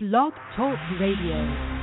Blog Talk Radio.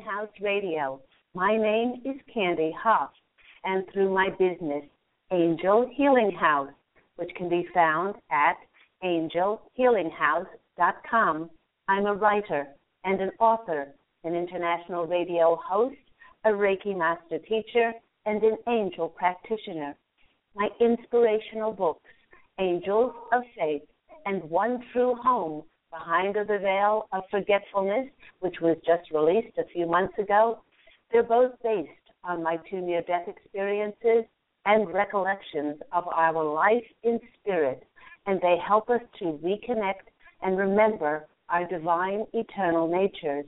House Radio. My name is Candy Hough, and through my business, Angel Healing House, which can be found at angelhealinghouse.com, I'm a writer and an author, an international radio host, a Reiki master teacher, and an angel practitioner. My inspirational books, Angels of Faith and One True Home, Behind the Veil of Forgetfulness, which was just released a few months ago. They're both based on my two near death experiences and recollections of our life in spirit, and they help us to reconnect and remember our divine eternal natures.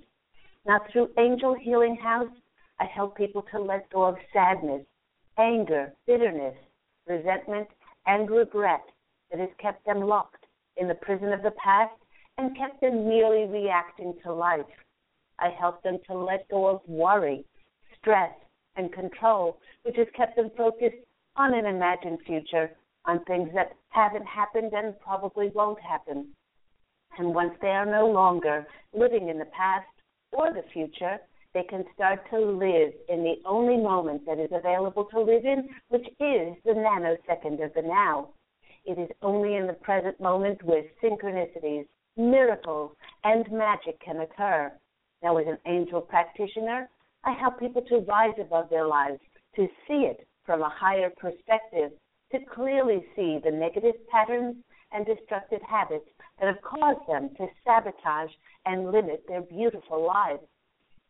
Now, through Angel Healing House, I help people to let go of sadness, anger, bitterness, resentment, and regret that has kept them locked in the prison of the past and kept them merely reacting to life. I helped them to let go of worry, stress, and control, which has kept them focused on an imagined future, on things that haven't happened and probably won't happen. And once they are no longer living in the past or the future, they can start to live in the only moment that is available to live in, which is the nanosecond of the now. It is only in the present moment where synchronicities, miracles, and magic can occur. Now, as an angel practitioner, I help people to rise above their lives, to see it from a higher perspective, to clearly see the negative patterns and destructive habits that have caused them to sabotage and limit their beautiful lives.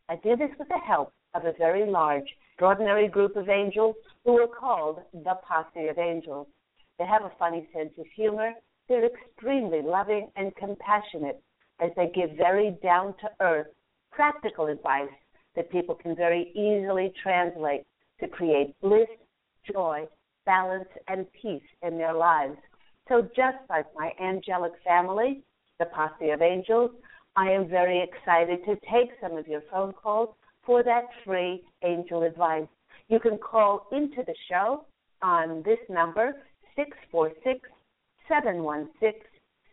I do this with the help of a very large, extraordinary group of angels who are called the Posse of Angels. They have a funny sense of humor they're extremely loving and compassionate as they give very down to earth, practical advice that people can very easily translate to create bliss, joy, balance, and peace in their lives. So, just like my angelic family, the posse of angels, I am very excited to take some of your phone calls for that free angel advice. You can call into the show on this number, 646 716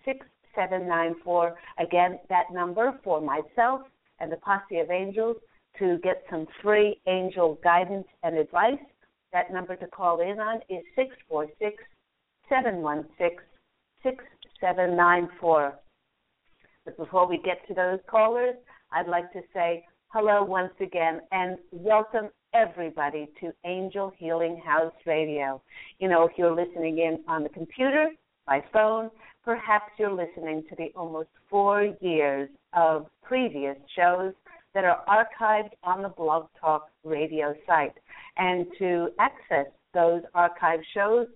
6794. Again, that number for myself and the posse of angels to get some free angel guidance and advice. That number to call in on is 646 716 6794. But before we get to those callers, I'd like to say hello once again and welcome everybody to Angel Healing House Radio. You know, if you're listening in on the computer, by phone, perhaps you're listening to the almost four years of previous shows that are archived on the Blog Talk radio site. And to access those archived shows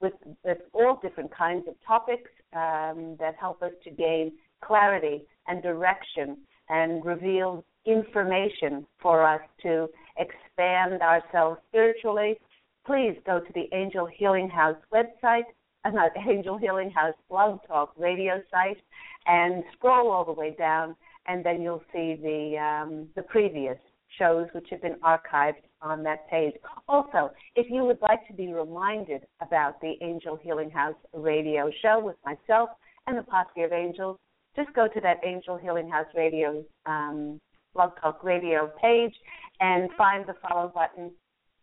with, with all different kinds of topics um, that help us to gain clarity and direction and reveal information for us to expand ourselves spiritually, please go to the Angel Healing House website, Angel Healing House Blog Talk radio site, and scroll all the way down, and then you'll see the um, the previous shows which have been archived on that page. Also, if you would like to be reminded about the Angel Healing House radio show with myself and the Posse of Angels, just go to that Angel Healing House Radio um, Blog Talk Radio page and find the follow button.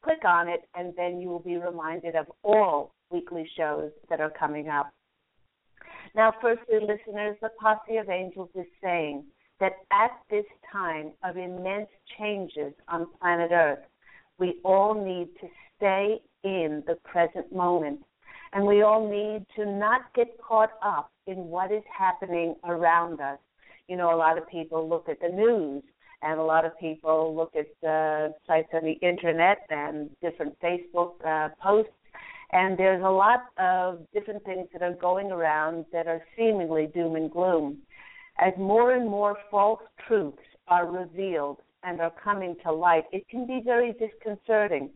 Click on it, and then you will be reminded of all weekly shows that are coming up. Now, firstly, listeners, the Posse of Angels is saying that at this time of immense changes on planet Earth, we all need to stay in the present moment and we all need to not get caught up in what is happening around us. You know, a lot of people look at the news, and a lot of people look at uh, sites on the internet and different Facebook uh, posts, and there's a lot of different things that are going around that are seemingly doom and gloom. As more and more false truths are revealed and are coming to light, it can be very disconcerting.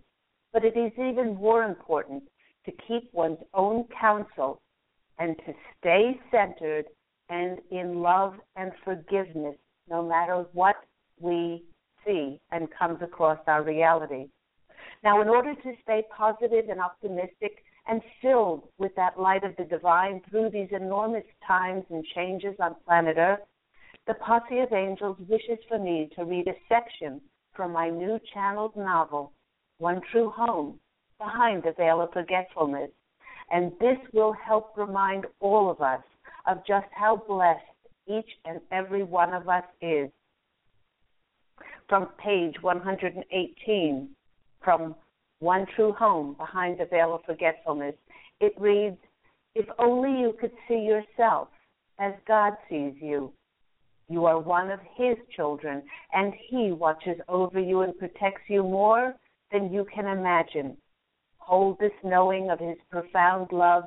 But it is even more important to keep one's own counsel and to stay centered and in love and forgiveness no matter what we see and comes across our reality. Now, in order to stay positive and optimistic and filled with that light of the divine through these enormous times and changes on planet Earth, the Posse of Angels wishes for me to read a section from my new channeled novel, One True Home, behind the veil of forgetfulness. And this will help remind all of us of just how blessed each and every one of us is. From page 118, from One True Home Behind the Veil of Forgetfulness, it reads If only you could see yourself as God sees you. You are one of His children, and He watches over you and protects you more than you can imagine. Hold this knowing of His profound love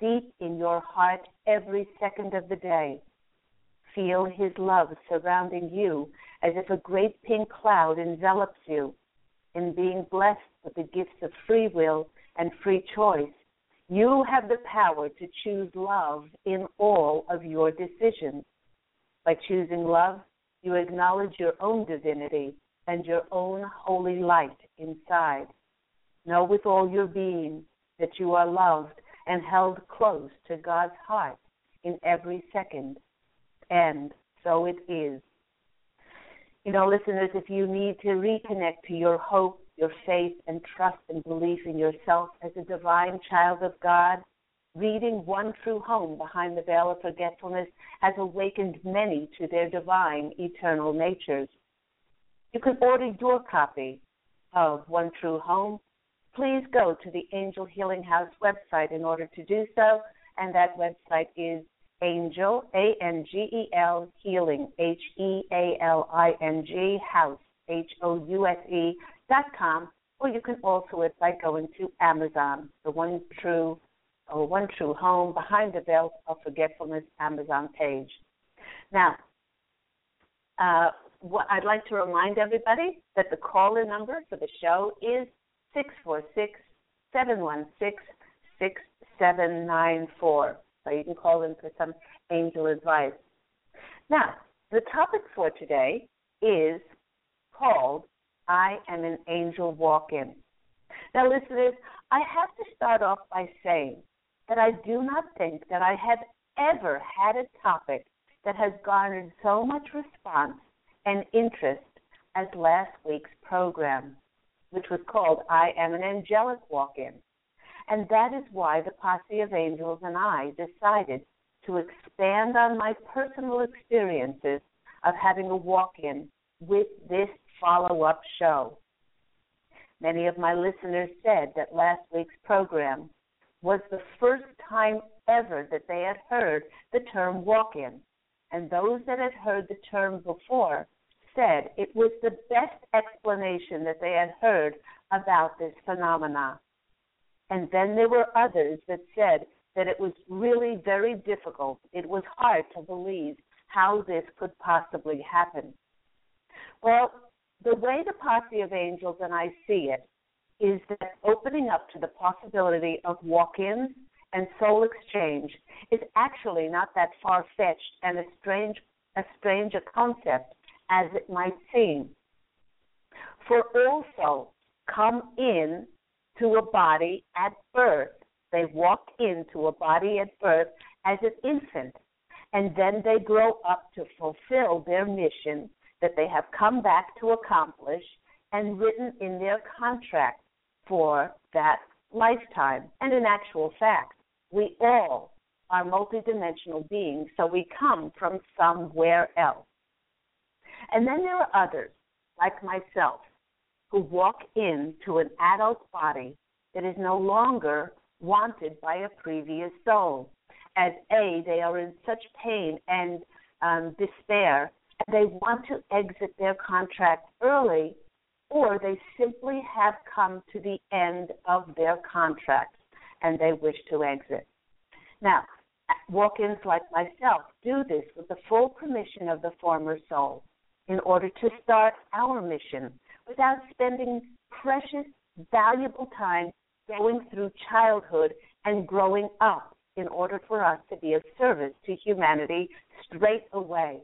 deep in your heart every second of the day. Feel His love surrounding you as if a great pink cloud envelops you. In being blessed with the gifts of free will and free choice, you have the power to choose love in all of your decisions. By choosing love, you acknowledge your own divinity and your own holy light inside. Know with all your being that you are loved and held close to God's heart in every second. And so it is. You know, listeners, if you need to reconnect to your hope, your faith, and trust and belief in yourself as a divine child of God, reading One True Home Behind the Veil of Forgetfulness has awakened many to their divine eternal natures. You can order your copy of One True Home please go to the Angel Healing House website in order to do so. And that website is Angel, A N G E L, Healing, H E A L I N G, House, H O U S E, dot com. Or you can also it by going to Amazon, the one true or one true home behind the veil of forgetfulness Amazon page. Now, uh, what I'd like to remind everybody that the caller number for the show is 646 716 6794. So you can call in for some angel advice. Now, The topic for today is called I Am an Angel Walk In. Now, listeners, I have to start off by saying that I do not think that I have ever had a topic that has garnered so much response and interest as last week's program, which was called I Am an Angelic Walk In. And that is why the Posse of Angels and I decided to expand on my personal experiences of having a walk in with this follow up show. Many of my listeners said that last week's program was the first time ever that they had heard the term walk in. And those that had heard the term before said it was the best explanation that they had heard about this phenomenon. And then there were others that said that it was really very difficult. It was hard to believe how this could possibly happen. Well, the way the posse of angels and I see it is that opening up to the possibility of walk ins and soul exchange is actually not that far fetched and a strange a strange a concept as it might seem. For all souls come in to a body at birth. They walk into a body at birth as an infant, and then they grow up to fulfill their mission that they have come back to accomplish and written in their contract for that lifetime. And in actual fact, we all are multidimensional beings, so we come from somewhere else. And then there are others, like myself, who walk into an adult body that is no longer wanted by a previous soul. As A, they are in such pain and um, despair, and they want to exit their contract early, or they simply have come to the end of their contract and they wish to exit. Now, walk ins like myself do this with the full permission of the former soul in order to start our mission without spending precious, valuable time going through childhood and growing up in order for us to be of service to humanity straight away.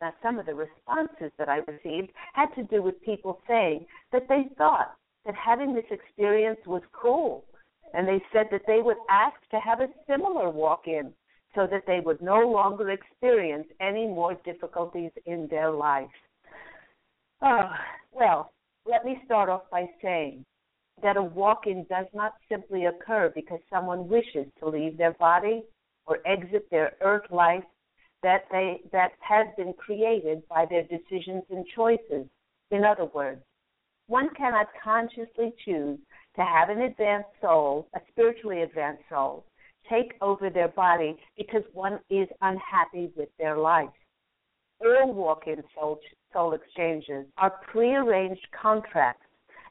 Now, some of the responses that I received had to do with people saying that they thought that having this experience was cool. And they said that they would ask to have a similar walk in so that they would no longer experience any more difficulties in their life. Oh, well, let me start off by saying that a walk in does not simply occur because someone wishes to leave their body or exit their earth life that they that has been created by their decisions and choices. In other words, one cannot consciously choose to have an advanced soul, a spiritually advanced soul, take over their body because one is unhappy with their life. All walk in soul, soul exchanges are prearranged contracts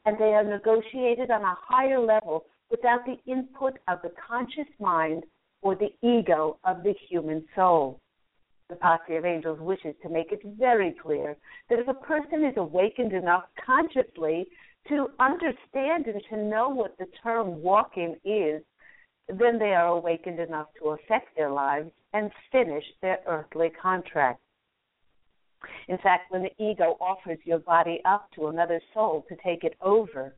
and they are negotiated on a higher level without the input of the conscious mind or the ego of the human soul. The Posse of Angels wishes to make it very clear that if a person is awakened enough consciously to understand and to know what the term walk in is, then they are awakened enough to affect their lives and finish their earthly contract. In fact, when the ego offers your body up to another soul to take it over,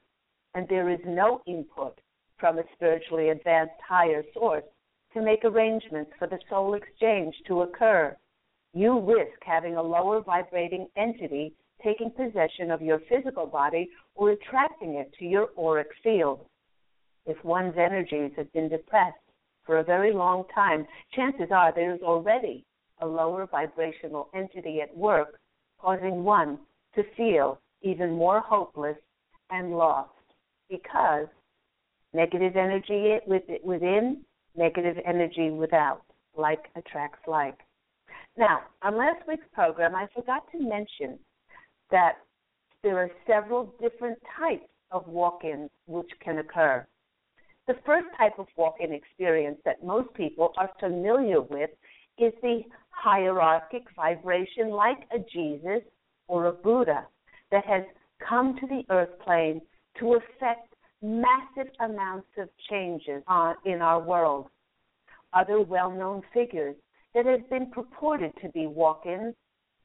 and there is no input from a spiritually advanced higher source to make arrangements for the soul exchange to occur, you risk having a lower vibrating entity taking possession of your physical body or attracting it to your auric field. If one's energies have been depressed for a very long time, chances are there is already a lower vibrational entity at work, causing one to feel even more hopeless and lost because negative energy within, negative energy without, like attracts like. Now, on last week's program, I forgot to mention that there are several different types of walk ins which can occur. The first type of walk in experience that most people are familiar with is the hierarchic vibration, like a Jesus or a Buddha, that has come to the earth plane to affect massive amounts of changes on, in our world. Other well known figures that have been purported to be walk ins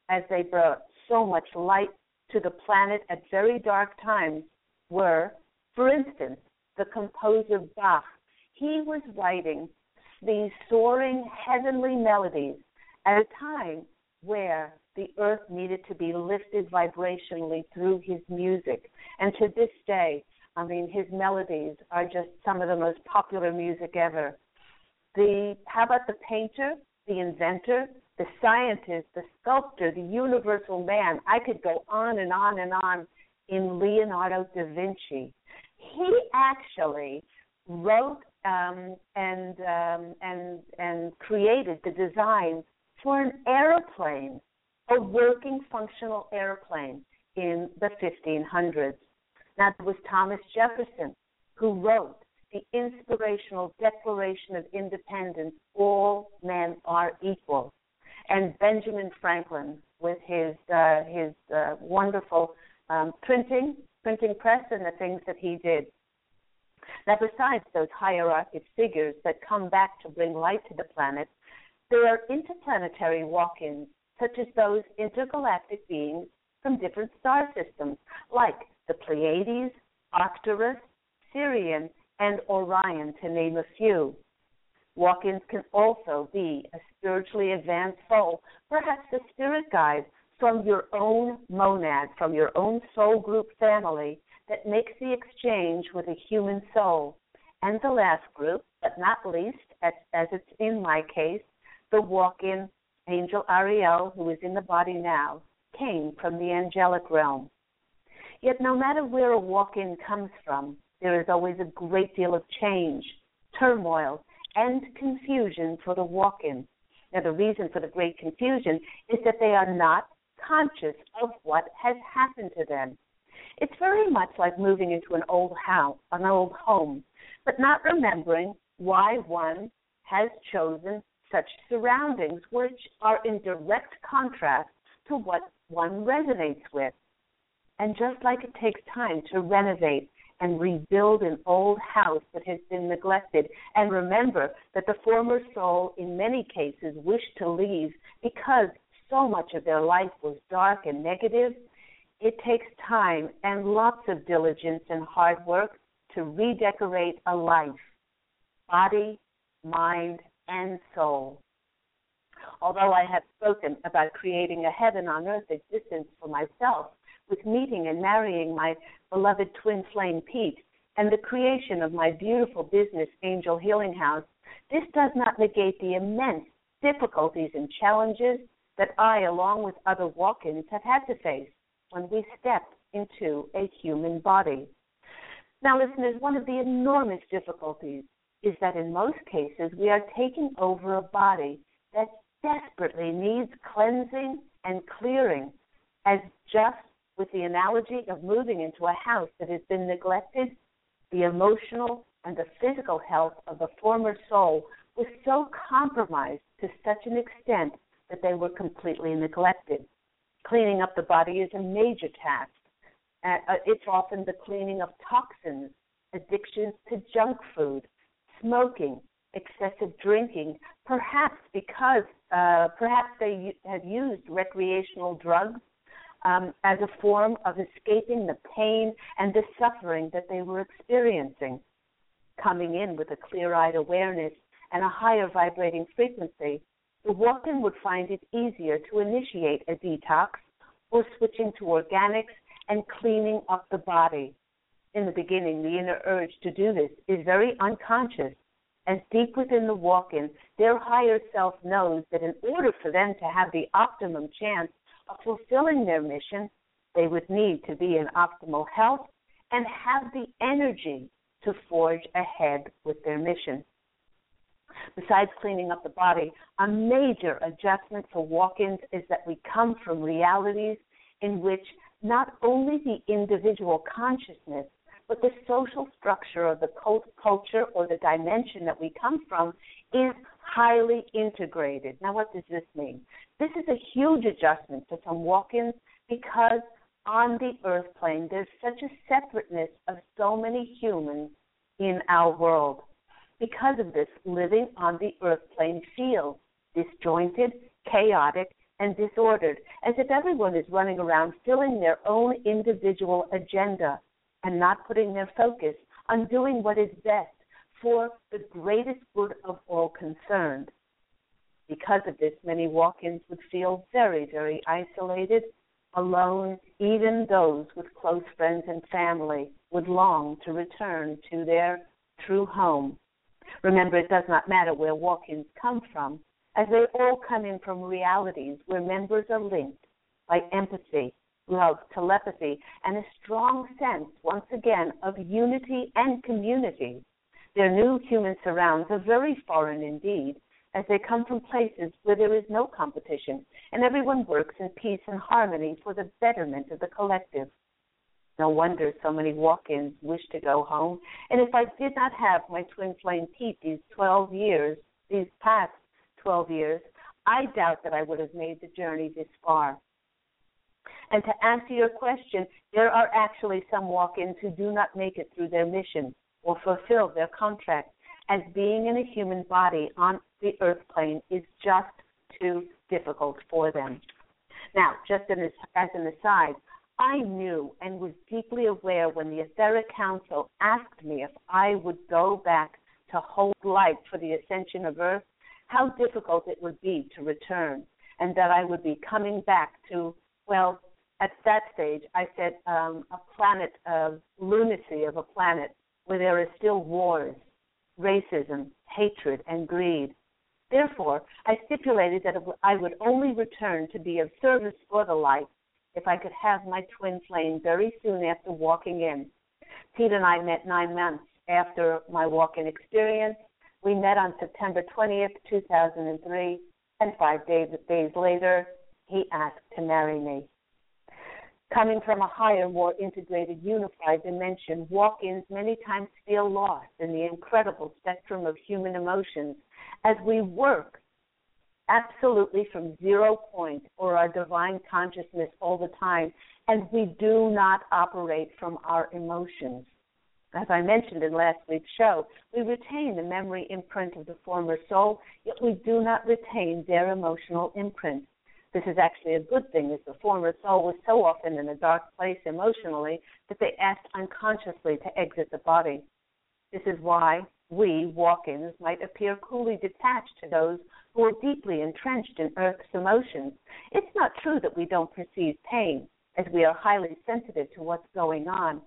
as they brought so much light to the planet at very dark times were, for instance, the composer Bach. He was writing these soaring heavenly melodies at a time where the earth needed to be lifted vibrationally through his music. And to this day, I mean, his melodies are just some of the most popular music ever. The how about the painter, the inventor, the scientist, the sculptor, the universal man? I could go on and on and on in Leonardo da Vinci. He actually wrote um, and um, and and created the design for an airplane, a working functional airplane in the 1500s. Now it was Thomas Jefferson who wrote the inspirational Declaration of Independence: "All men are equal," and Benjamin Franklin with his uh, his uh, wonderful um, printing printing press and the things that he did. Now, besides those hierarchic figures that come back to bring light to the planet, there are interplanetary walk ins, such as those intergalactic beings from different star systems, like the Pleiades, Arcturus, Sirian, and Orion, to name a few. Walk ins can also be a spiritually advanced soul, perhaps a spirit guide from your own monad, from your own soul group family, that makes the exchange with a human soul. And the last group, but not least, as, as it's in my case, the walk in angel Ariel, who is in the body now, came from the angelic realm. Yet, no matter where a walk in comes from, there is always a great deal of change, turmoil, and confusion for the walk in. Now, the reason for the great confusion is that they are not conscious of what has happened to them. It's very much like moving into an old house, an old home, but not remembering why one has chosen such surroundings, which are in direct contrast to what one resonates with. And just like it takes time to renovate and rebuild an old house that has been neglected, and remember that the former soul, in many cases, wished to leave because so much of their life was dark and negative, it takes time and lots of diligence and hard work to redecorate a life, body, mind, and soul. Although I have spoken about creating a heaven on earth existence for myself with meeting and marrying my beloved twin flame Pete and the creation of my beautiful business, Angel Healing House, this does not negate the immense difficulties and challenges that I, along with other walk ins, have had to face when we step into a human body. Now, listeners, one of the enormous difficulties is that in most cases we are taking over a body that desperately needs cleansing and clearing, as just with the analogy of moving into a house that has been neglected, the emotional and the physical health of the former soul was so compromised to such an extent that they were completely neglected. Cleaning up the body is a major task. Uh, it's often the cleaning of toxins, addictions to junk food, smoking, excessive drinking, perhaps because uh, perhaps they have used recreational drugs um, as a form of escaping the pain and the suffering that they were experiencing. Coming in with a clear eyed awareness and a higher vibrating frequency walk-in would find it easier to initiate a detox or switching to organics and cleaning up the body. In the beginning, the inner urge to do this is very unconscious, as deep within the walk in, their higher self knows that in order for them to have the optimum chance of fulfilling their mission, they would need to be in optimal health and have the energy to forge ahead with their mission besides cleaning up the body, a major adjustment for walk ins is that we come from realities in which not only the individual consciousness, but the social structure of the culture or the dimension that we come from is highly integrated. Now, what does this mean? This is a huge adjustment for some walk ins because on the earth plane, there's such a separateness of so many humans in our world. Because of this, living on the earth plane feels disjointed, chaotic, and disordered, as if everyone is running around filling their own individual agenda and not putting their focus on doing what is best for the greatest good of all concerned. Because of this, many walk ins would feel very, very isolated, alone. Even those with close friends and family would long to return to their true home. Remember, it does not matter where walk ins come from, as they all come in from realities where members are linked by empathy, love, telepathy, and a strong sense, once again, of unity and community. Their new human surrounds are very foreign indeed, as they come from places where there is no competition and everyone works in peace and harmony for the betterment of the collective. No wonder so many walk ins wish to go home. And if I did not have my twin flame Pete these 12 years, these past 12 years, I doubt that I would have made the journey this far. And to answer your question, there are actually some walk ins who do not make it through their mission or fulfill their contract, as being in a human body on the earth plane is just too difficult for them. Now, just as an aside, I knew and was deeply aware when the Etheric Council asked me if I would go back to hold light for the ascension of Earth how difficult it would be to return, and that I would be coming back to, well, at that stage, I said um, a planet of lunacy of a planet where there are still wars, racism, hatred, and greed. Therefore, I stipulated that I would only return to be of service for the light if I could have my twin flame very soon after walking in. Pete and I met nine months after my walk in experience, we met on September 20th, 2003, and five days, days later, he asked to marry me. Coming from a higher, more integrated, unified dimension, walk ins many times feel lost in the incredible spectrum of human emotions as we work absolutely from zero point or our divine consciousness all the time, and we do not operate from our emotions. As I mentioned in last week's show, we retain the memory imprint of the former soul, yet we do not retain their emotional imprint. This is actually a good thing, as the former soul was so often in a dark place emotionally that they asked unconsciously to exit the body. This is why we, walk ins, might appear coolly detached to those who are deeply entrenched in Earth's emotions. It's not true that we don't perceive pain, as we are highly sensitive to what's going on.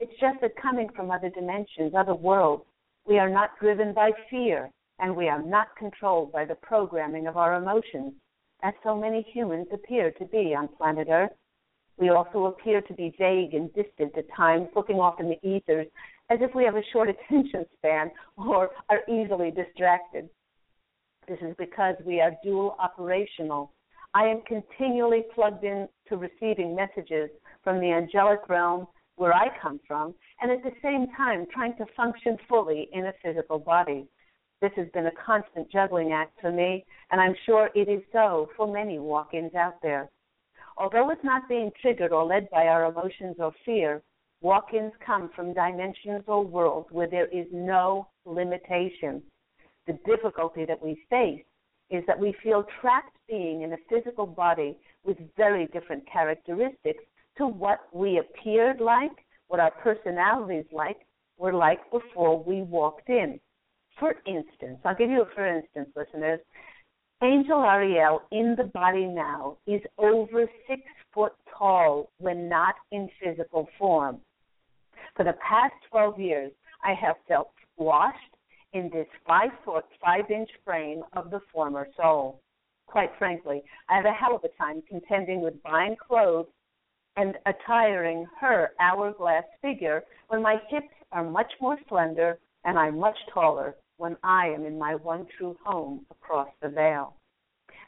It's just that coming from other dimensions, other worlds, we are not driven by fear and we are not controlled by the programming of our emotions, as so many humans appear to be on planet Earth. We also appear to be vague and distant at times, looking off in the ethers as if we have a short attention span or are easily distracted. This is because we are dual operational. I am continually plugged in to receiving messages from the angelic realm where I come from, and at the same time trying to function fully in a physical body. This has been a constant juggling act for me, and I'm sure it is so for many walk ins out there. Although it's not being triggered or led by our emotions or fear, walk ins come from dimensions or worlds where there is no limitation. The difficulty that we face is that we feel trapped being in a physical body with very different characteristics to what we appeared like, what our personalities like were like before we walked in. For instance, I'll give you a for instance, listeners. Angel Ariel in the body now is over six foot tall when not in physical form. For the past 12 years, I have felt washed in this five foot, five inch frame of the former soul. Quite frankly, I have a hell of a time contending with buying clothes and attiring her hourglass figure when my hips are much more slender and I'm much taller when I am in my one true home across the veil.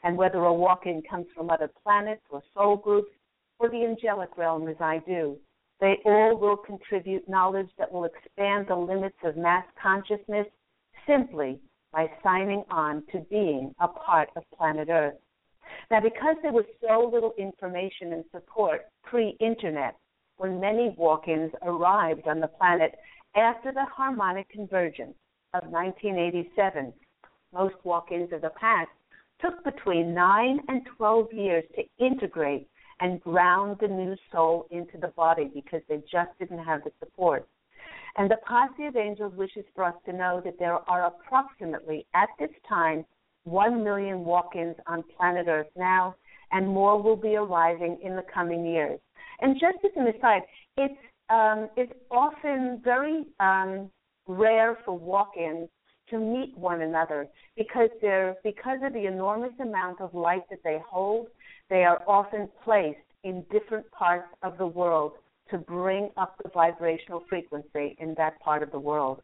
And whether a walk in comes from other planets or soul groups or the angelic realm as I do, they all will contribute knowledge that will expand the limits of mass consciousness simply by signing on to being a part of planet Earth. Now, because there was so little information and support pre internet, when many walk ins arrived on the planet after the harmonic convergence of 1987, most walk ins of the past took between 9 and 12 years to integrate and ground the new soul into the body because they just didn't have the support. And the posse of angels wishes for us to know that there are approximately, at this time, 1 million walk ins on planet Earth now, and more will be arriving in the coming years. And just as an aside, it's, um, it's often very um, rare for walk ins to meet one another because they're because of the enormous amount of light that they hold they are often placed in different parts of the world to bring up the vibrational frequency in that part of the world.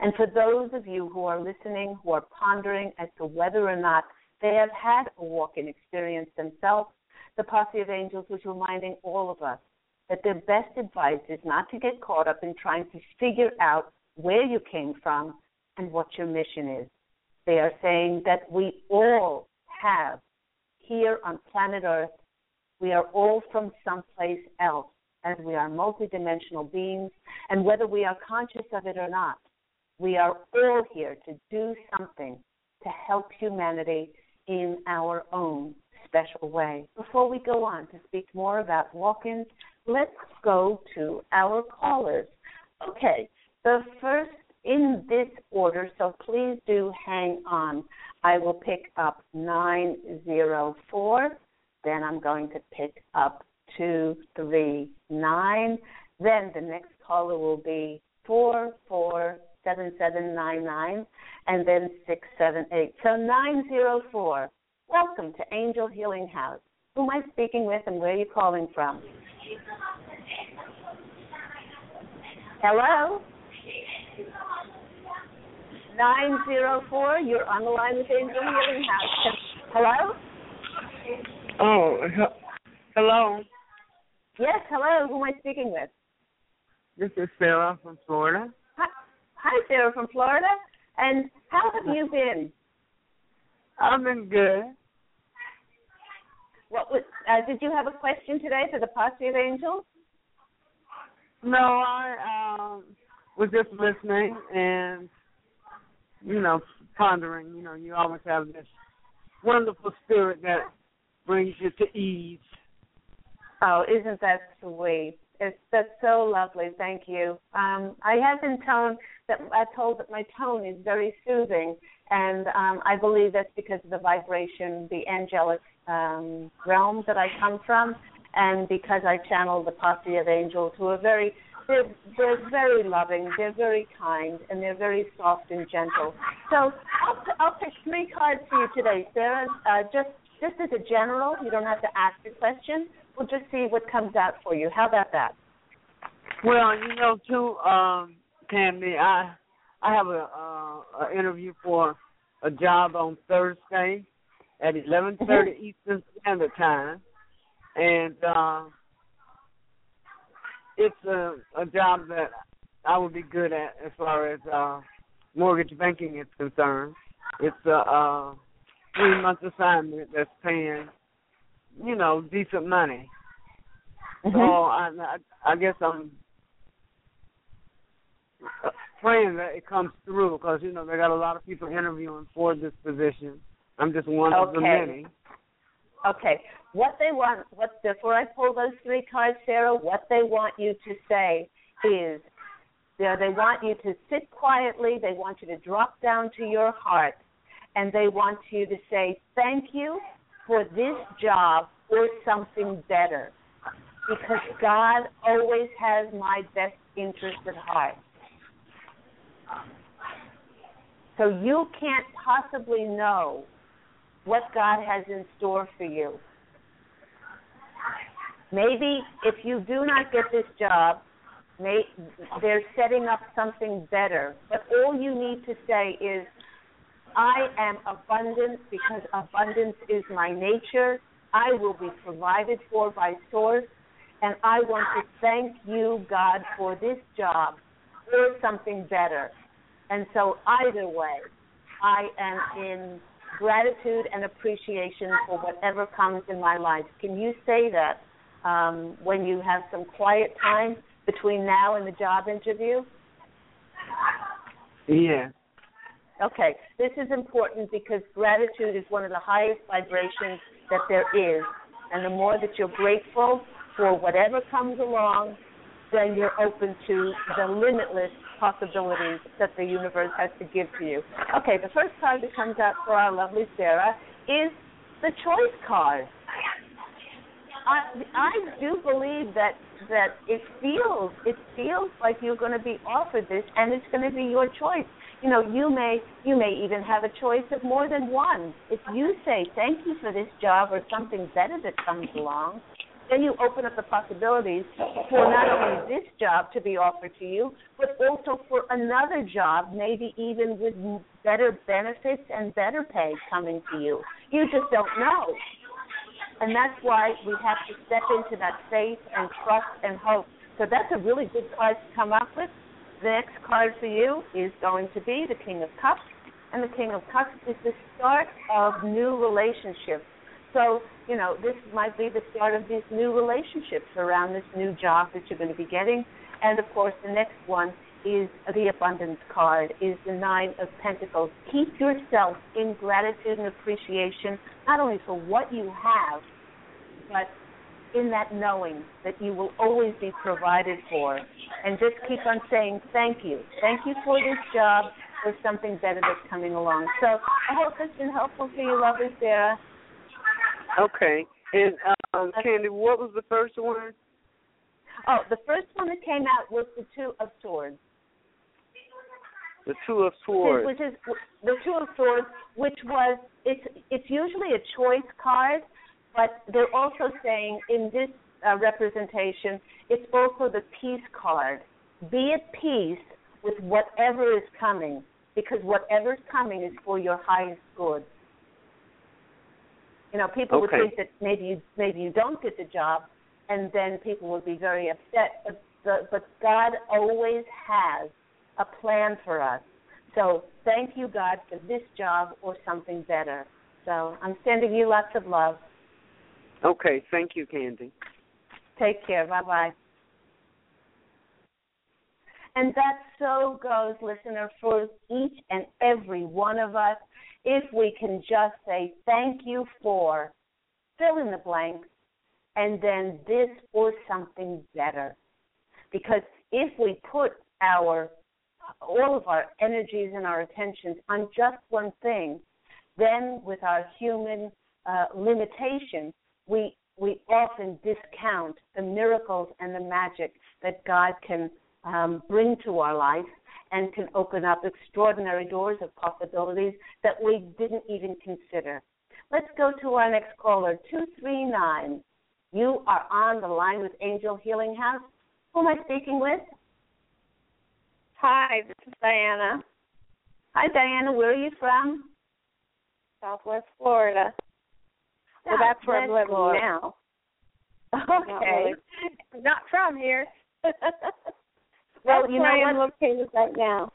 And for those of you who are listening, who are pondering as to whether or not they have had a walk in experience themselves, the Posse of Angels was reminding all of us that their best advice is not to get caught up in trying to figure out where you came from and what your mission is. They are saying that we all have here on planet Earth. We are all from someplace else, as we are multidimensional beings, and whether we are conscious of it or not, we are all here to do something to help humanity in our own special way. Before we go on to speak more about walk ins, let's go to our callers. Okay, the first in this order, so please do hang on. I will pick up 904. Then I'm going to pick up 239. Then the next caller will be 447799 and then 678. So 904. Welcome to Angel Healing House. Who am I speaking with and where are you calling from? Hello? 904. You're on the line with Angel Healing House. Hello? Oh, hello. Yes, hello. Who am I speaking with? This is Sarah from Florida. Hi, Hi Sarah from Florida. And how have you been? I've been good. What was? Uh, did you have a question today for the Posse of Angels? No, I um, was just listening and you know, pondering. You know, you always have this wonderful spirit that brings you to ease. Oh, isn't that sweet? It's that's so lovely. Thank you. Um, I have been told that I told that my tone is very soothing, and um, I believe that's because of the vibration, the angelic um, realm that I come from, and because I channel the posse of angels who are very they're they're very loving, they're very kind, and they're very soft and gentle. So I'll I'll pick three cards for you today, Sarah. Uh, just just as a general, you don't have to ask a question. We'll just see what comes out for you. How about that? Well, you know, too, um, Tammy, I I have a uh, an interview for a job on Thursday at eleven thirty mm-hmm. Eastern Standard Time, and. uh it's a, a job that I would be good at as far as uh, mortgage banking is concerned. It's a, a three month assignment that's paying, you know, decent money. Mm-hmm. So I, I, I guess I'm praying that it comes through because you know they got a lot of people interviewing for this position. I'm just one okay. of the many. Okay. What they want, what before I pull those three cards, Sarah, what they want you to say is, you know, they want you to sit quietly. They want you to drop down to your heart, and they want you to say thank you for this job or something better, because God always has my best interest at heart. So you can't possibly know what God has in store for you. Maybe if you do not get this job, may, they're setting up something better. But all you need to say is, I am abundant because abundance is my nature. I will be provided for by source. And I want to thank you, God, for this job or something better. And so, either way, I am in gratitude and appreciation for whatever comes in my life. Can you say that um, when you have some quiet time between now and the job interview? Yeah. Okay, this is important because gratitude is one of the highest vibrations that there is. And the more that you're grateful for whatever comes along, then you're open to the limitless possibilities that the universe has to give to you. Okay, the first card that comes out for our lovely Sarah is the choice card. I I do believe that that it feels it feels like you're going to be offered this and it's going to be your choice. You know you may you may even have a choice of more than one. If you say thank you for this job or something better that comes along then you open up the possibilities for not only this job to be offered to you but also for another job maybe even with better benefits and better pay coming to you. You just don't know and that's why we have to step into that faith and trust and hope. So that's a really good card to come up with. The next card for you is going to be the King of Cups. And the King of Cups is the start of new relationships. So, you know, this might be the start of these new relationships around this new job that you're going to be getting. And of course, the next one is the abundance card, is the Nine of Pentacles. Keep yourself in gratitude and appreciation, not only for what you have, but in that knowing that you will always be provided for. And just keep on saying thank you. Thank you for this job. There's something better that's coming along. So I hope it's been helpful for you, lovely Sarah. Okay. And um, Candy, what was the first one? Oh, the first one that came out was the Two of Swords. The Two of Swords. Which is the Two of Swords, which was it's it's usually a choice card, but they're also saying in this uh, representation, it's also the peace card. Be at peace with whatever is coming, because whatever's coming is for your highest good. You know, people okay. would think that maybe you maybe you don't get the job, and then people would be very upset. But the, but God always has a plan for us. So thank you, God, for this job or something better. So I'm sending you lots of love. Okay, thank you, Candy. Take care. Bye bye. And that so goes, listener, for each and every one of us. If we can just say thank you for fill in the blanks and then this or something better. Because if we put our all of our energies and our attentions on just one thing, then with our human uh, limitations, we we often discount the miracles and the magic that God can um, bring to our life and can open up extraordinary doors of possibilities that we didn't even consider. Let's go to our next caller, 239. You are on the line with Angel Healing House. Who am I speaking with? Hi, this is Diana. Hi, Diana. Where are you from? Southwest Florida. Well, that's where I'm living Florida. now. Okay. Not, not from here. well, you know I am located right now.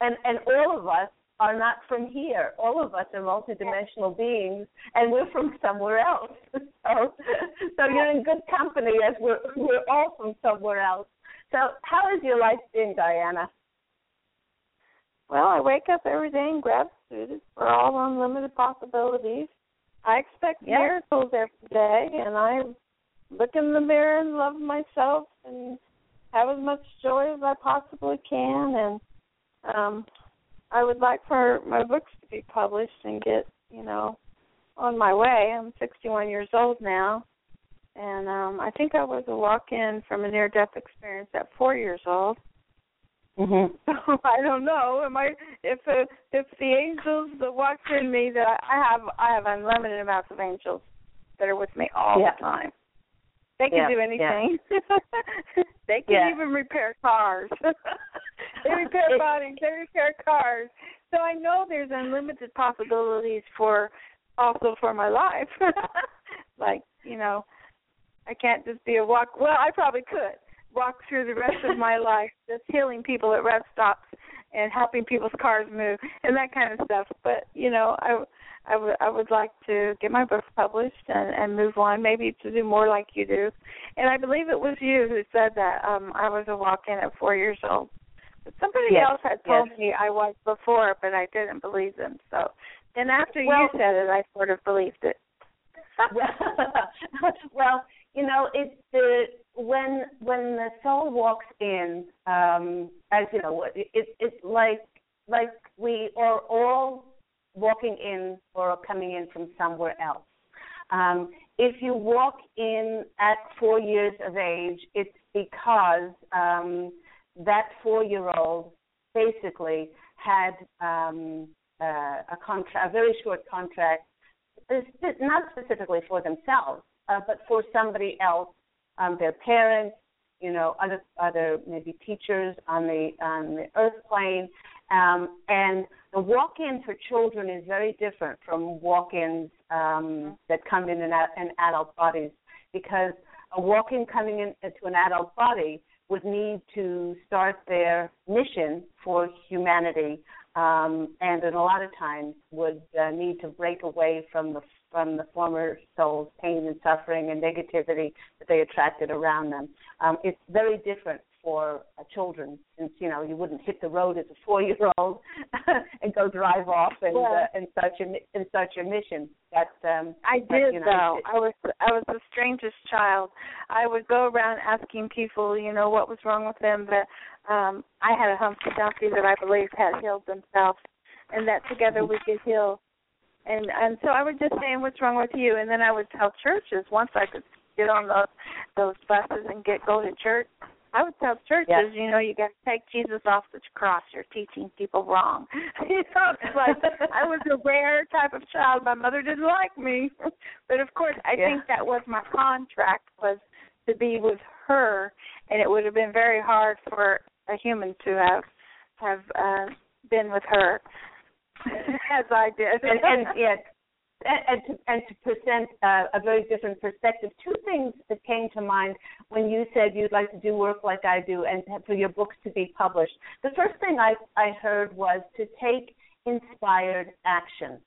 And and all of us are not from here. All of us are multidimensional beings, and we're from somewhere else. So, so you're in good company as we're we're all from somewhere else. So, how has your life been, Diana? Well, I wake up every day in gratitude for all unlimited possibilities. I expect Yep. miracles every day, and I look in the mirror and love myself and have as much joy as I possibly can. And um, I would like for my books to be published and get, you know, on my way. I'm 61 years old now, and um, I think I was a walk-in from a near-death experience at four years old. Mm-hmm. So I don't know. Am I if uh, if the angels that walk in me that I have I have unlimited amounts of angels that are with me all Yeah. the time. They can Yeah, do yeah. anything. they can Yeah. even repair cars. they repair bodies. They repair cars. So I know there's unlimited possibilities for also for my life. like you know, I can't just be a walk. Well, I probably could walk through the rest of my life just healing people at rest stops and helping people's cars move and that kind of stuff. But you know, I I would I would like to get my books published and and move on, maybe to do more like you do. And I believe it was you who said that um I was a walk-in at four years old. But Somebody Yes, else had told yes. me I was before, but I didn't believe them. So then after Well- you said it, I sort of believed it. well, you know, it's the when when the soul walks in, um, as you know, it, it it's like like we are all walking in or coming in from somewhere else. Um, if you walk in at four years of age, it's because um, that four-year-old basically had um, uh, a contract, a very short contract, not specifically for themselves, uh, but for somebody else, um, their parents, you know, other other maybe teachers on the on the earth plane, um, and the walk-in for children is very different from walk-ins um, that come in in, a- in adult bodies because a walk-in coming in into an adult body would need to start their mission for humanity, um, and in a lot of times would uh, need to break away from the from the former soul's pain and suffering and negativity that they attracted around them. Um, it's very different for uh, children, since you know you wouldn't hit the road as a four-year-old and go drive off and Well- uh, and such mi- and such a mission. But um, I but, did you know, though. it- I was I was the strangest child. I would go around asking people, you know, what was wrong with them, but um I had a Humpty Dumpty that I believe had healed themselves and that together we could heal. And and so I would just say, What's wrong with you? And then I would tell churches once I could get on those those buses and get go to church. I would tell churches, Yeah. you know, you got to take Jesus off the cross. You're teaching people wrong. you know, it's like I was a rare type of child. My mother didn't like me, but of course, I Yeah. think that was my contract was to be with her, and it would have been very hard for a human to have have uh, been with her as I did. and, and yeah, and, and to and to present uh, a very different perspective. Two things that came to mind when you said you'd like to do work like I do and for your books to be published. The first thing I I heard was to take inspired action.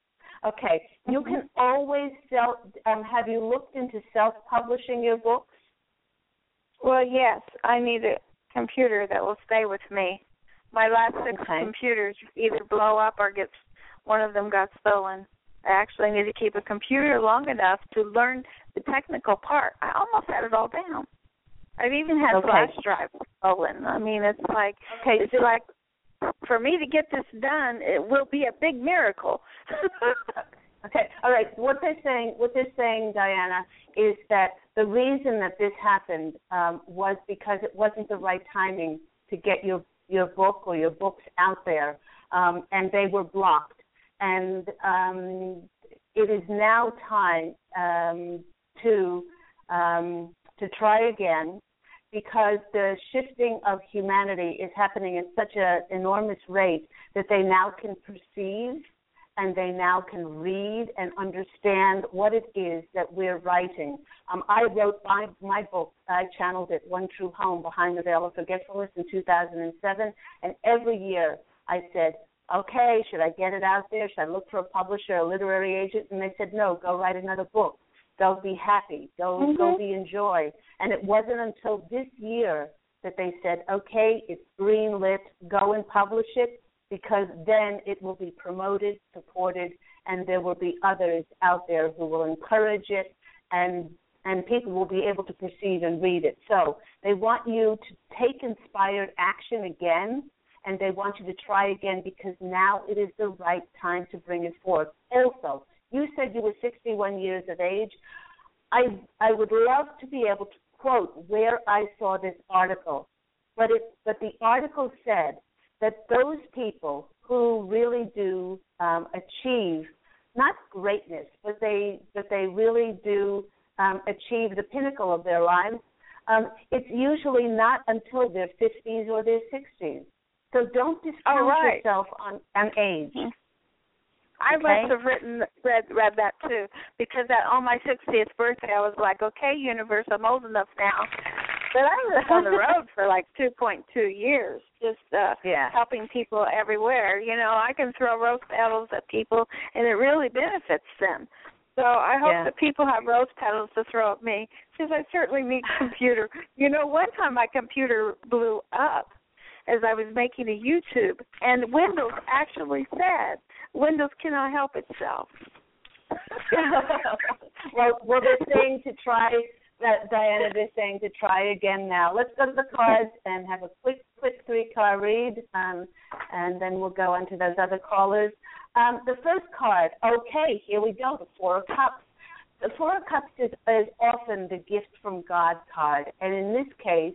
Okay, you can always self. Um, have you looked into self-publishing your books? Well, yes, I need a computer that will stay with me. My last six Okay. computers either blow up or get one of them got stolen. I actually need to keep a computer long enough to learn the technical part. I almost had it all down. I've even had Okay. flash drives stolen. I mean, it's like Okay, it's like for me to get this done, it will be a big miracle. Okay, all right. What they're saying, what they're saying, Diana, is that the reason that this happened um, was because it wasn't the right timing to get your your book or your books out there, um, and they were blocked. And um, it is now time um, to um, to try again because the shifting of humanity is happening at such an enormous rate that they now can perceive and they now can read and understand what it is that we're writing. Um, I wrote my, my book, I channeled it, One True Home, Behind the Veil of Forgetfulness in 2007, and every year I said, okay, should I get it out there? Should I look for a publisher, a literary agent? And they said, no, go write another book. Go be happy. Go go Mhm. be enjoy. And it wasn't until this year that they said, okay, it's green lit. Go and publish it because then it will be promoted, supported, and there will be others out there who will encourage it, and and people will be able to perceive and read it. So they want you to take inspired action again, and they want you to try again because now it is the right time to bring it forth. Also, you said you were 61 years of age. I I would love to be able to quote where I saw this article, but it but the article said that those people who really do um, achieve not greatness, but they but they really do um, achieve the pinnacle of their lives. Um, it's usually not until their 50s or their 60s. So don't discount Oh, right. yourself on, on age. I Okay. must have written read read that too because that on my 60th birthday I was like, okay, universe, I'm old enough now. But I was on the road for like 2.2 years, just uh Yeah. helping people everywhere. You know, I can throw rose petals at people, and it really benefits them. So I hope Yeah. that people have rose petals to throw at me because I certainly need computer. You know, one time my computer blew up, as I was making a YouTube, and Windows actually said Windows cannot help itself. well, well, they're saying to try that Diana. They're saying to try again now. Let's go to the cards and have a quick, quick three card read, um, and then we'll go on to those other callers. Um, the first card. Okay, here we go. The Four of Cups. The Four of Cups is, is often the gift from God card, and in this case,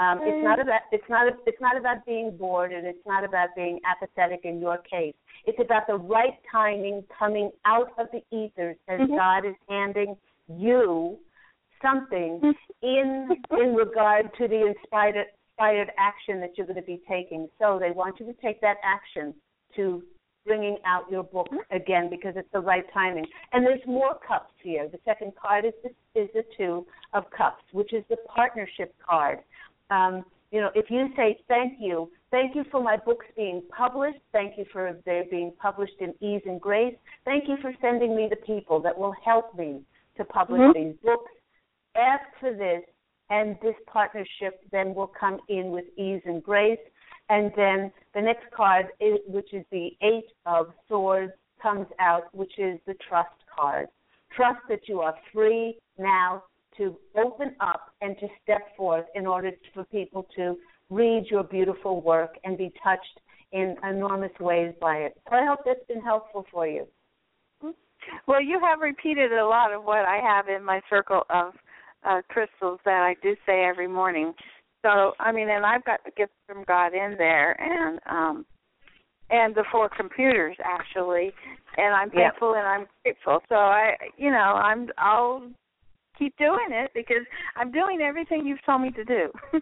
um, it's not about it's not it's not about being bored, and it's not about being apathetic. In your case, it's about the right timing coming out of the ethers as mm-hmm. God is handing you something mm-hmm. in in regard to the inspired inspired action that you're going to be taking. So they want you to take that action to bringing out your book again because it's the right timing. And there's more cups here. The second card is the, is the two of cups, which is the partnership card. Um, you know, if you say thank you, thank you for my books being published, thank you for their being published in ease and grace, thank you for sending me the people that will help me to publish mm-hmm. these books. Ask for this, and this partnership then will come in with ease and grace. And then the next card, is, which is the Eight of Swords, comes out, which is the Trust card. Trust that you are free now to open up and to step forth in order for people to read your beautiful work and be touched in enormous ways by it. So I hope that's been helpful for you. Well, you have repeated a lot of what I have in my circle of uh, crystals that I do say every morning. So I mean, and I've got the gift from God in there, and um, and the four computers actually, and I'm thankful and I'm grateful. So I, you know, I'm I'll keep doing it because I'm doing everything you've told me to do.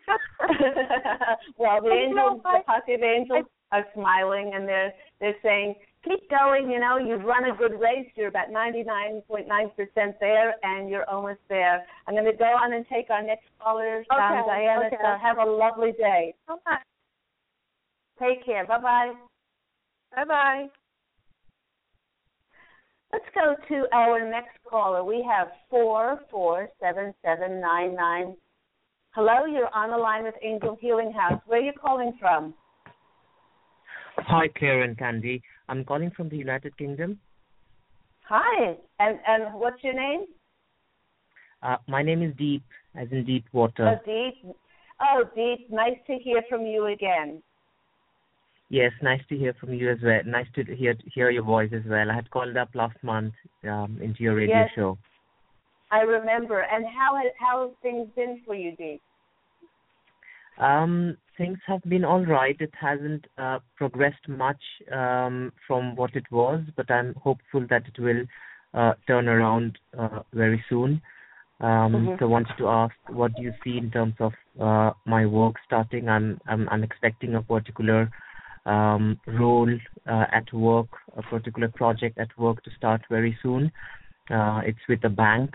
well, the angels, the positive angels, are smiling and they're they're saying keep going. You know, you've run a good race. You're about 99.9% there, and you're almost there. I'm going to go on and take our next caller, okay, um, Diana. Okay. So have a lovely day. Okay. Take care. Bye bye. Bye bye. Let's go to our next caller. We have four four seven seven nine nine. Hello, you're on the line with Angel Healing House. Where are you calling from? Hi, Claire and Candy. I'm calling from the United Kingdom. Hi, and and what's your name? Uh, my name is Deep, as in deep water. Oh, Deep. Oh, Deep. Nice to hear from you again. Yes, nice to hear from you as well. Nice to hear hear your voice as well. I had called up last month um, into your radio yes, show. I remember. And how has how have things been for you, Deep? Um, things have been all right. It hasn't uh, progressed much um, from what it was, but I'm hopeful that it will uh, turn around uh, very soon. Um, mm-hmm. So I wanted to ask, what do you see in terms of uh, my work starting? I'm I'm, I'm expecting a particular um, role uh, at work, a particular project at work to start very soon. Uh, it's with a bank.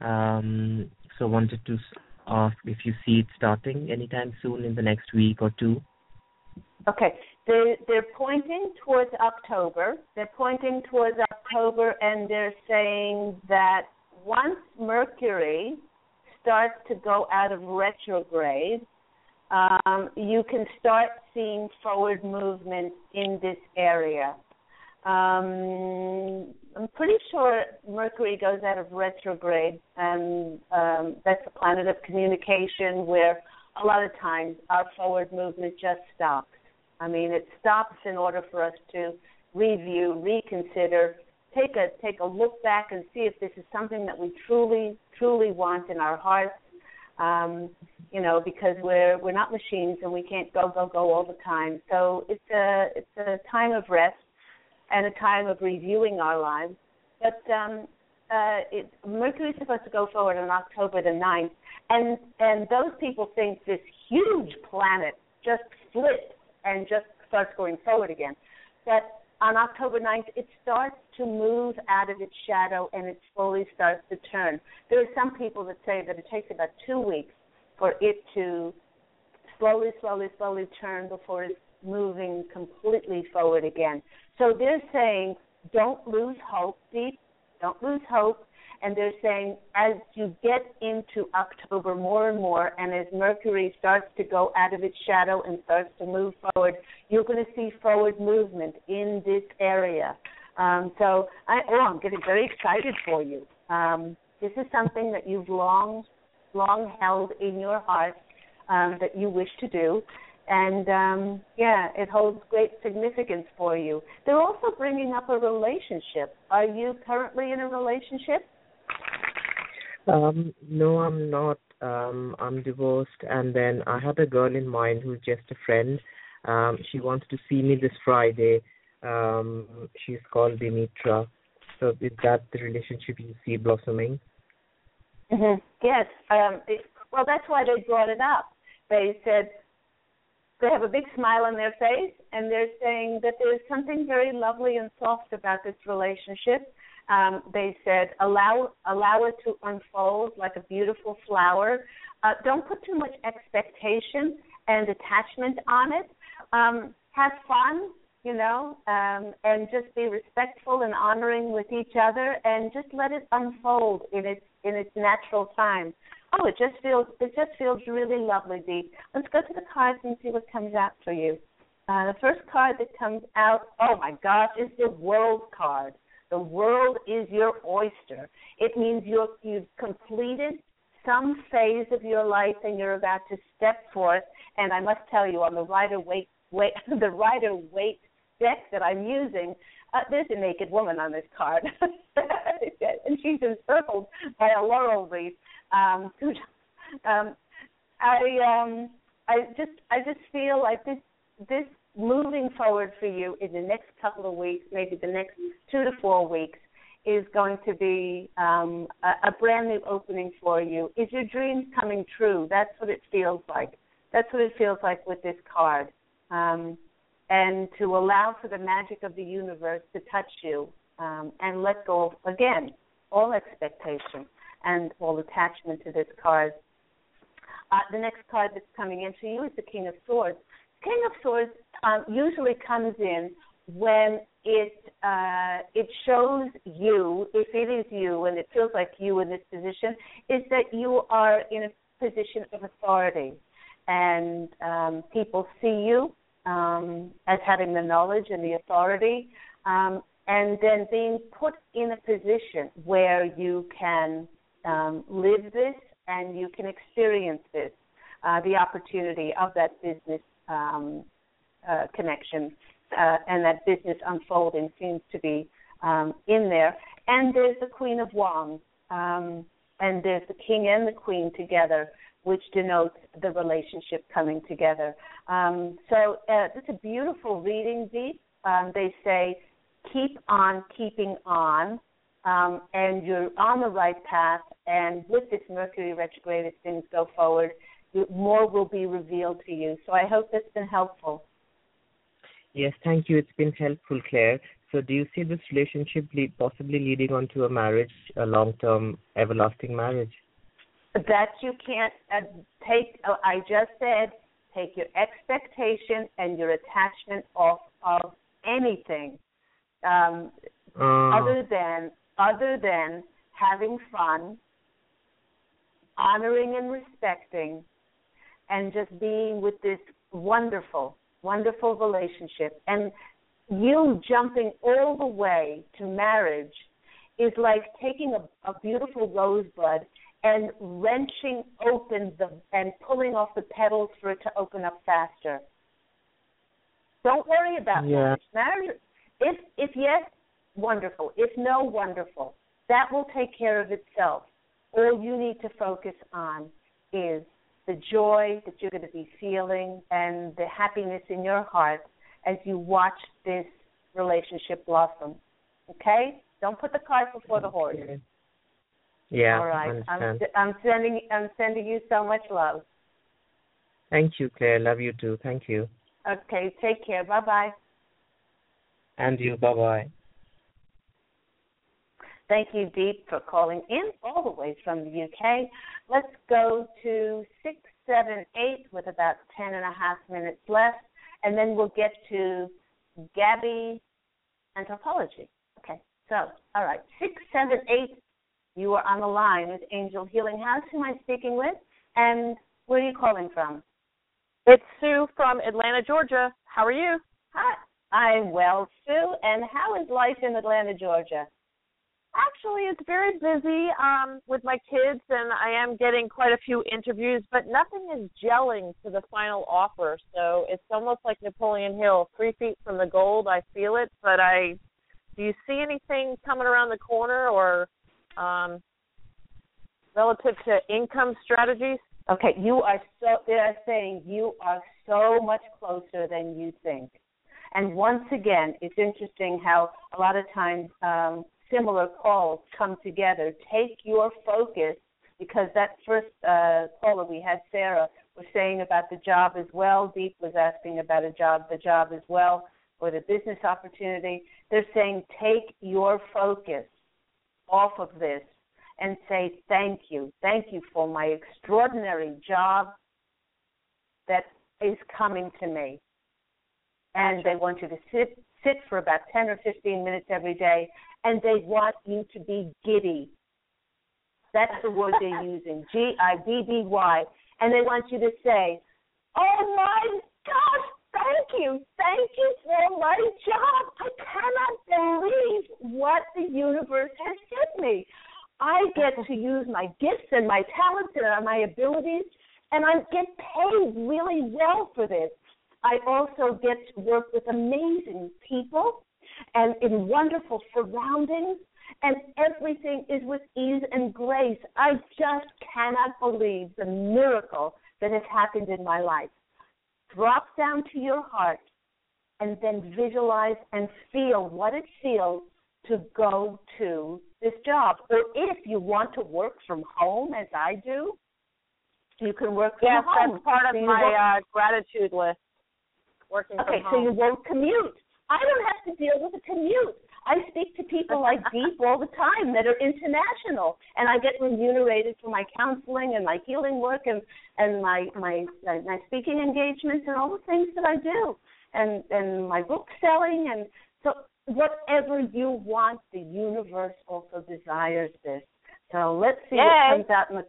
Um, so wanted to ask if you see it starting anytime soon in the next week or two. Okay. They, they're pointing towards October. They're pointing towards October, and they're saying that once Mercury starts to go out of retrograde, um, you can start seeing forward movement in this area. Um, I'm pretty sure Mercury goes out of retrograde, and um, that's a planet of communication where a lot of times our forward movement just stops. I mean, it stops in order for us to review, reconsider, take a take a look back, and see if this is something that we truly, truly want in our hearts um, you know, because we're we're not machines and we can't go go go all the time. So it's a it's a time of rest and a time of reviewing our lives. But um, uh, it, Mercury's supposed to go forward on October the 9th, and and those people think this huge planet just flips and just starts going forward again. But on October 9th, it starts to move out of its shadow and it slowly starts to turn. There are some people that say that it takes about two weeks for it to slowly, slowly, slowly turn before it's moving completely forward again. So they're saying, don't lose hope, deep, don't lose hope. And they're saying as you get into October more and more, and as Mercury starts to go out of its shadow and starts to move forward, you're going to see forward movement in this area. Um, so, I, oh, I'm getting very excited for you. Um, this is something that you've long, long held in your heart um, that you wish to do, and um, yeah, it holds great significance for you. They're also bringing up a relationship. Are you currently in a relationship? Um, no, I'm not. Um, I'm divorced, and then I had a girl in mind who's just a friend. Um, she wants to see me this Friday. Um, she's called Dimitra. So is that the relationship you see blossoming? Mm-hmm. Yes. Um, it, well, that's why they brought it up. They said they have a big smile on their face, and they're saying that there's something very lovely and soft about this relationship. Um, they said allow allow it to unfold like a beautiful flower. Uh, don't put too much expectation and attachment on it. Um, have fun, you know, um, and just be respectful and honoring with each other, and just let it unfold in its in its natural time. Oh, it just feels it just feels really lovely, Dee. Let's go to the cards and see what comes out for you. Uh, the first card that comes out, oh my gosh, is the World card. The world is your oyster. It means you're, you've completed some phase of your life and you're about to step forth. And I must tell you, on the Rider Waite, the Rider deck that I'm using, uh, there's a naked woman on this card, and she's encircled by a laurel wreath. Um, um, I um, I just I just feel like this this moving forward for you in the next couple of weeks, maybe the next two to four weeks, is going to be um, a, a brand new opening for you. Is your dreams coming true? That's what it feels like. That's what it feels like with this card. Um, and to allow for the magic of the universe to touch you um, and let go of, again, all expectation and all attachment to this card. Uh, the next card that's coming into you is the King of Swords. King of Swords um, usually comes in when it uh, it shows you, if it is you, and it feels like you in this position, is that you are in a position of authority, and um, people see you um, as having the knowledge and the authority, um, and then being put in a position where you can um, live this and you can experience this, uh, the opportunity of that business um, uh, connection uh, and that business unfolding seems to be um, in there. And there's the Queen of Wands, um, and there's the King and the Queen together, which denotes the relationship coming together. Um, so uh, it's a beautiful reading, Deep. Um, they say, keep on keeping on, um, and you're on the right path. And with this Mercury retrograde, as things go forward, more will be revealed to you. So I hope that's been helpful. Yes, thank you. It's been helpful, Claire. So, do you see this relationship lead, possibly leading on to a marriage, a long-term, everlasting marriage? That you can't uh, take. Uh, I just said, take your expectation and your attachment off of anything, um, uh. other than other than having fun, honoring and respecting, and just being with this wonderful, wonderful relationship. And you jumping all the way to marriage is like taking a, a beautiful rosebud and wrenching open the and pulling off the petals for it to open up faster. Don't worry about yeah. marriage. Marriage, if if yes, wonderful. If no, wonderful. That will take care of itself. All you need to focus on is the joy that you're going to be feeling and the happiness in your heart as you watch this relationship blossom. Okay? Don't put the cart before the horse. Yeah. All right. I'm, I'm sending I'm sending you so much love. Thank you, Claire. Love you too. Thank you. Okay. Take care. Bye bye. And you. Bye bye. Thank you, Deep, for calling in all the way from the UK. Let's go to 678 with about 10 and a half minutes left, and then we'll get to Gabby anthropology. Okay, so, all right, 678, You are on the line with Angel Healing House. Who am I speaking with? And where are you calling from? It's Sue from Atlanta, Georgia. How are you? Hi. I'm well, Sue. And how is life in Atlanta, Georgia? Actually, it's very busy um, with my kids, and I am getting quite a few interviews, but nothing is gelling to the final offer. So it's almost like Napoleon Hill, three feet from the gold. I feel it, but I do you see anything coming around the corner or um, relative to income strategies? Okay, you are so. They are saying you are so much closer than you think. And once again, it's interesting how a lot of times um, similar calls come together. Take your focus because that first uh, caller we had, Sarah, was saying about the job as well. Deep was asking about a job, the job as well, or the business opportunity. They're saying take your focus off of this and say thank you. Thank you for my extraordinary job that is coming to me. And they want you to sit sit for about 10 or 15 minutes every day and they want you to be giddy. That's the word they're using, G I D D Y. And they want you to say, Oh my gosh, thank you. Thank you for my job. I cannot believe what the universe has given me. I get to use my gifts and my talents and my abilities, and I get paid really well for this. I also get to work with amazing people and in wonderful surroundings, and everything is with ease and grace. I just cannot believe the miracle that has happened in my life. Drop down to your heart and then visualize and feel what it feels to go to this job. Or if you want to work from home, as I do, you can work from yes, home. that's part of so my uh, gratitude list. Working okay, from home. so you won't commute. I don't have to deal with a commute. I speak to people like Deep all the time that are international, and I get remunerated for my counseling and my healing work and and my my uh, my speaking engagements and all the things that I do, and and my book selling and so whatever you want, the universe also desires this. So let's see Yay. what comes out in the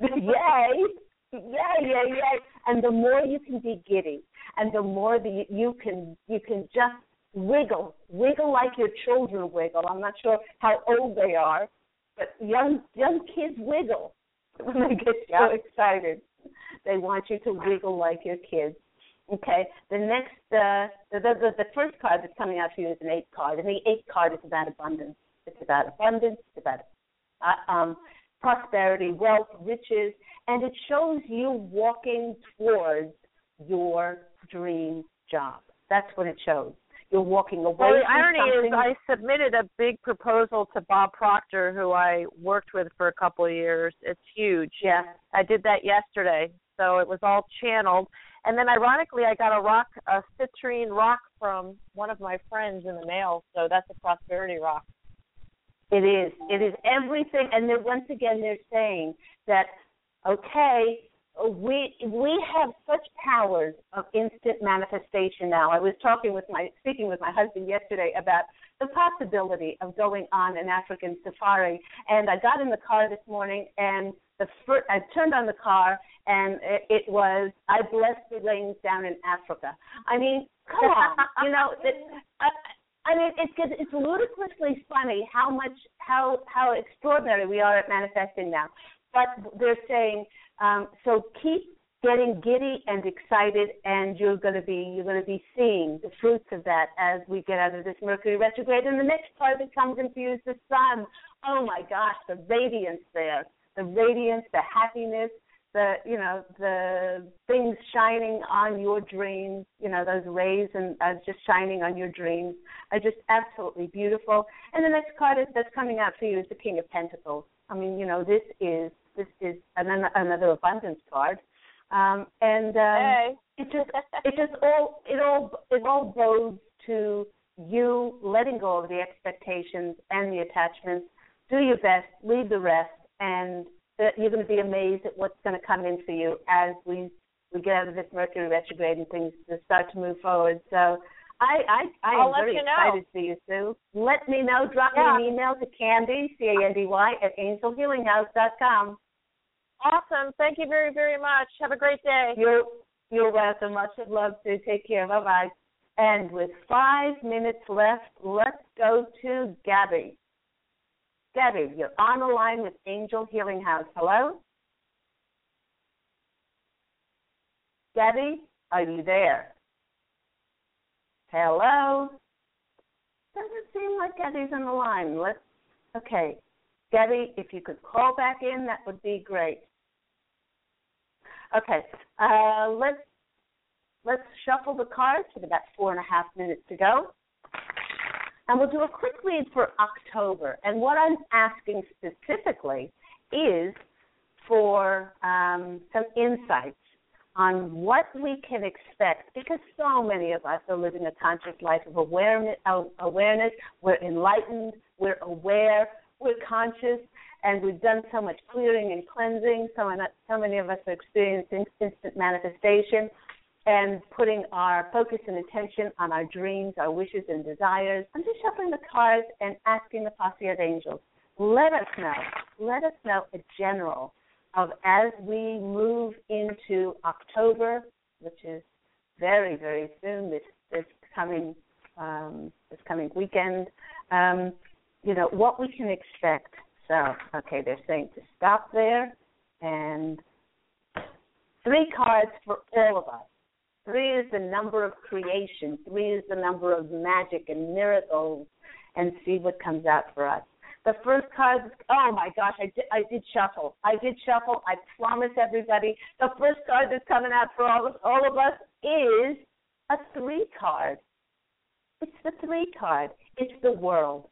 yay. Yay, yay, yay. And the more you can be giddy and the more that you can you can just wiggle, wiggle like your children wiggle. I'm not sure how old they are, but young young kids wiggle when they get so excited. They want you to wiggle like your kids. Okay. The next, uh, the, the the first card that's coming out for you is an eight card, and the eight card is about abundance. It's about abundance. It's about uh, um, prosperity, wealth, riches, and it shows you walking towards your dream job. That's what it shows. You're walking away. Well, the irony something. is, I submitted a big proposal to Bob Proctor, who I worked with for a couple of years. It's huge. yeah. I did that yesterday, so it was all channeled. And then, ironically, I got a rock, a citrine rock from one of my friends in the mail. So that's a prosperity rock. It is. It is everything. And then once again, they're saying that okay, we we have such powers of instant manifestation now. I was talking with my speaking with my husband yesterday about the possibility of going on an African safari, and I got in the car this morning and the first, I turned on the car and it, it was I bless the rains down in Africa. I mean, come on, you know. It, I, I mean, it's it's ludicrously funny how much how how extraordinary we are at manifesting now. But they're saying um, so keep getting giddy and excited, and you're going to be you're going to be seeing the fruits of that as we get out of this Mercury retrograde. And the next part that comes you is the sun. Oh my gosh, the radiance there, the radiance, the happiness, the you know the things shining on your dreams. You know those rays and uh, just shining on your dreams are just absolutely beautiful. And the next card that's coming out for you is the King of Pentacles. I mean, you know, this is this is an, another abundance card, um, and um, Hey. it just it just all it all it all goes to you letting go of the expectations and the attachments. Do your best, leave the rest, and you're going to be amazed at what's going to come in for you as we we get out of this Mercury retrograde and things just start to move forward. So I I I I'll am very you know. excited for you, Sue. Let me know. Drop Yeah. me an email to Candy C A N D Y at angelhealinghouse.com. Awesome. Thank you very, very much. Have a great day. You're you're welcome. Much love, Sue. Take care. Bye bye. And with five minutes left, let's go to Gabby. Gabby, you're on the line with Angel Healing House. Hello? Gabby, are you there? Hello? Doesn't seem like Gabby's on the line. Let's okay. Gabby, if you could call back in, that would be great. Okay. Uh, let's let's shuffle the cards with about four and a half minutes to go. And we'll do a quick read for October. And what I'm asking specifically is for um, some insights on what we can expect because so many of us are living a conscious life of awareness, awareness. We're enlightened, we're aware, we're conscious, and we've done so much clearing and cleansing. So, so many of us are experiencing instant manifestation and putting our focus and attention on our dreams, our wishes, and desires. I'm just shuffling the cards and asking the posse of angels. Let us know. Let us know a general of as we move into October, which is very, very soon. This this coming um, this coming weekend. Um, you know what we can expect. So, okay, they're saying to stop there, and three cards for all of us. Three is the number of creation. Three is the number of magic and miracles, and see what comes out for us. The first card, oh my gosh, I did, I did shuffle. I did shuffle. I promise everybody, the first card that's coming out for all of, all of us is a three card. It's the three card. It's the world.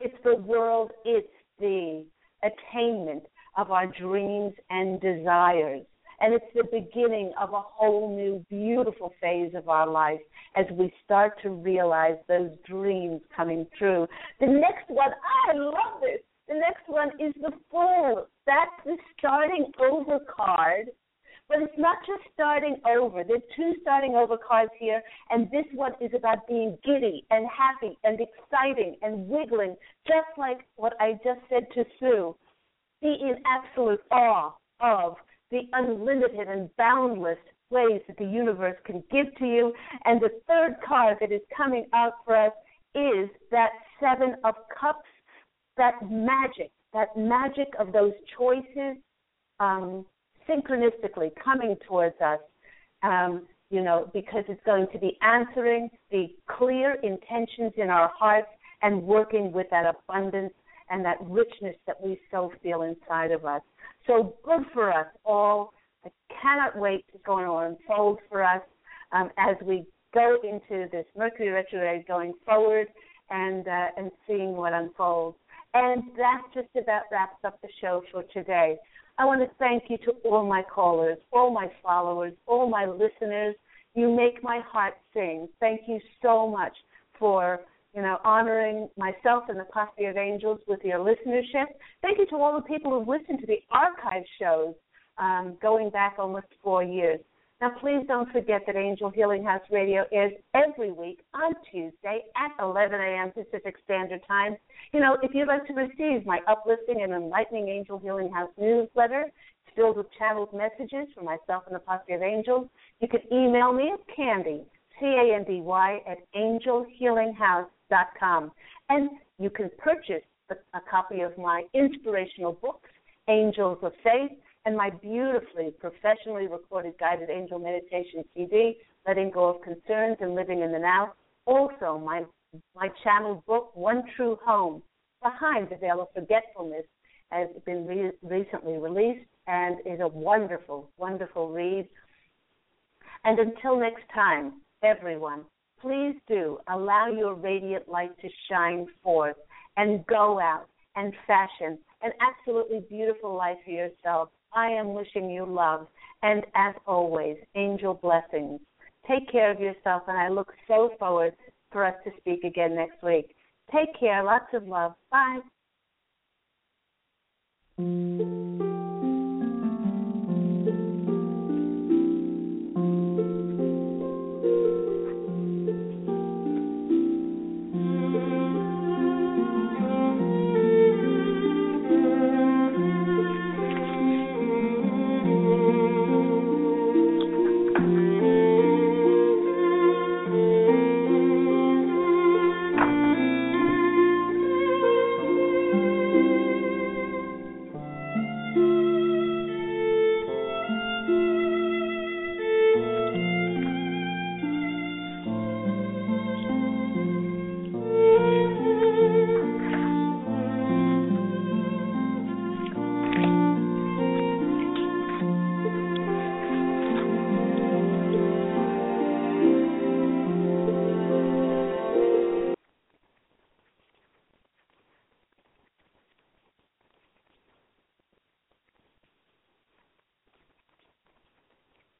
It's the world. It's the attainment of our dreams and desires. And it's the beginning of a whole new, beautiful phase of our life as we start to realize those dreams coming true. The next one, I love this. The next one is the Fool. That's the starting over card. But it's not just starting over. There are two starting over cards here, and this one is about being giddy and happy and exciting and wiggling, just like what I just said to Sue. Be in absolute awe of the unlimited and boundless ways that the universe can give to you. And the third card that is coming out for us is that Seven of Cups, that magic, that magic of those choices um, synchronistically coming towards us. Um, you know, because it's going to be answering the clear intentions in our hearts and working with that abundance and that richness that we so feel inside of us. So good for us all. I cannot wait to going to unfold for us um, as we go into this Mercury retrograde going forward and uh, and seeing what unfolds. And that just about wraps up the show for today. I want to thank you to all my callers, all my followers, all my listeners. You make my heart sing. Thank you so much for you know, honoring myself and the Posse of Angels with your listenership. Thank you to all the people who've listened to the archive shows um, going back almost four years. Now, please don't forget that Angel Healing House Radio is every week on Tuesday at 11 a.m. Pacific Standard Time. You know, if you'd like to receive my uplifting and enlightening Angel Healing House newsletter, filled with channeled messages from myself and the Posse of Angels, you can email me at Candy, C A N D Y, at angelhealinghouse.com. And you can purchase a copy of my inspirational books, Angels of Faith, and my beautifully professionally recorded guided angel meditation CD, Letting Go of Concerns and Living in the Now. Also, my my channel book, One True Home, Behind the Veil of Forgetfulness, has been re- recently released and is a wonderful, wonderful read. And until next time, everyone, please do allow your radiant light to shine forth and go out and fashion an absolutely beautiful life for yourself. I am wishing you love and, as always, angel blessings. Take care of yourself, and I look so forward for us to speak again next week. Take care. Lots of love. Bye.